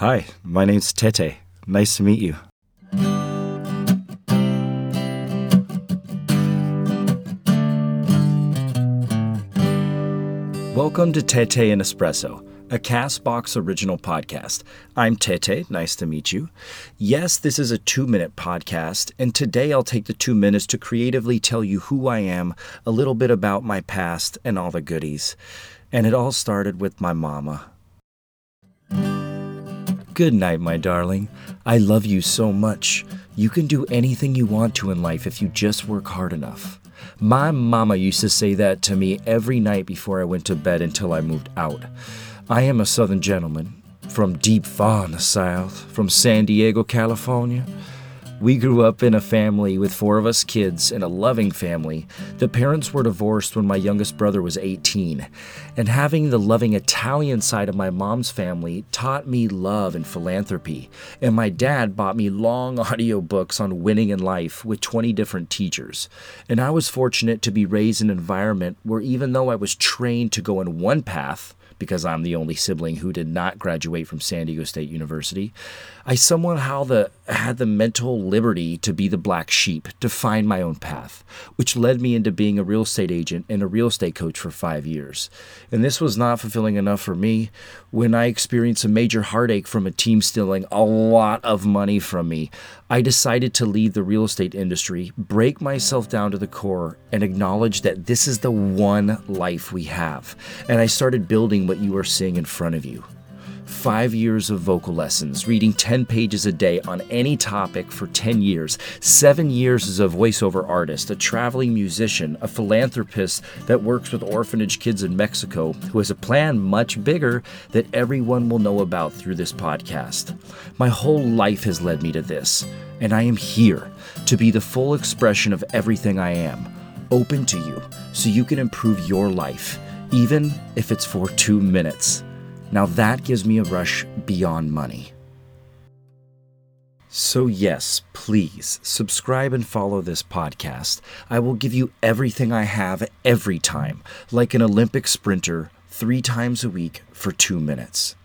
Hi, my name's Tete. Nice to meet you. Welcome to Tete and Espresso, a Castbox original podcast. I'm Tete, nice to meet you. Yes, this is a two minute podcast, and today I'll take the two minutes to creatively tell you who I am, a little bit about my past, and all the goodies. And it all started with my mama. Good night, my darling. I love you so much. You can do anything you want to in life if you just work hard enough. My mama used to say that to me every night before I went to bed until I moved out. I am a Southern gentleman from deep far in the South, from San Diego, California. We grew up in a family with four of us kids and a loving family. The parents were divorced when my youngest brother was 18. And having the loving Italian side of my mom's family taught me love and philanthropy. And my dad bought me long audio books on winning in life with 20 different teachers. And I was fortunate to be raised in an environment where even though I was trained to go in one path, because I'm the only sibling who did not graduate from San Diego State University, I somehow the, had the mental liberty to be the black sheep, to find my own path, which led me into being a real estate agent and a real estate coach for five years. And this was not fulfilling enough for me when I experienced a major heartache from a team stealing a lot of money from me. I decided to leave the real estate industry, break myself down to the core, and acknowledge that this is the one life we have. And I started building what you are seeing in front of you five years of vocal lessons, reading 10 pages a day on any topic for 10 years, seven years as a voiceover artist, a traveling musician, a philanthropist that works with orphanage kids in Mexico, who has a plan much bigger that everyone will know about through this podcast. My whole life has led me to this, and I am here to be the full expression of everything I am, open to you, so you can improve your life, even if it's for two minutes. Now that gives me a rush beyond money. So, yes, please subscribe and follow this podcast. I will give you everything I have every time, like an Olympic sprinter, three times a week for two minutes.